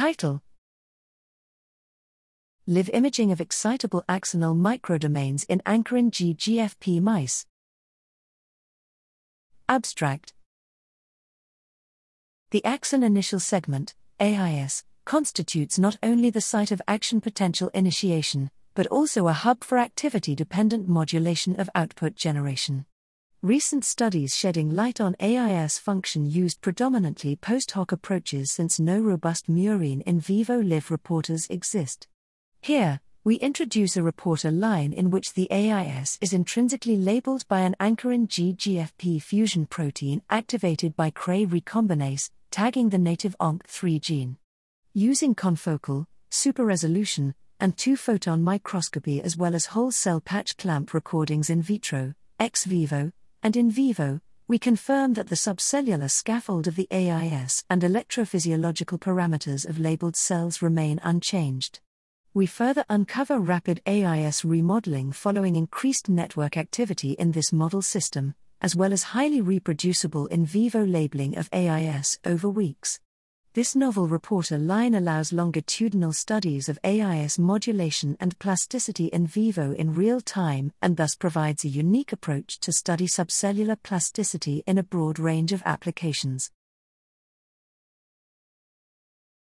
Title Live imaging of excitable axonal microdomains in ankyrin G GFP mice. Abstract The axon initial segment, AIS, constitutes not only the site of action potential initiation, but also a hub for activity dependent modulation of output generation. Recent studies shedding light on AIS function used predominantly post hoc approaches since no robust murine in vivo live reporters exist. Here, we introduce a reporter line in which the AIS is intrinsically labeled by an ankyrin G GFP fusion protein activated by Cre recombinase, tagging the native Ank3 gene. Using confocal, super resolution, and two photon microscopy as well as whole cell patch clamp recordings in vitro, ex vivo, and in vivo, we confirm that the subcellular scaffold of the AIS and electrophysiological parameters of labeled cells remain unchanged. We further uncover rapid AIS remodeling following increased network activity in this model system, as well as highly reproducible in vivo labeling of AIS over weeks. This novel reporter line allows longitudinal studies of AIS modulation and plasticity in vivo in real time and thus provides a unique approach to study subcellular plasticity in a broad range of applications.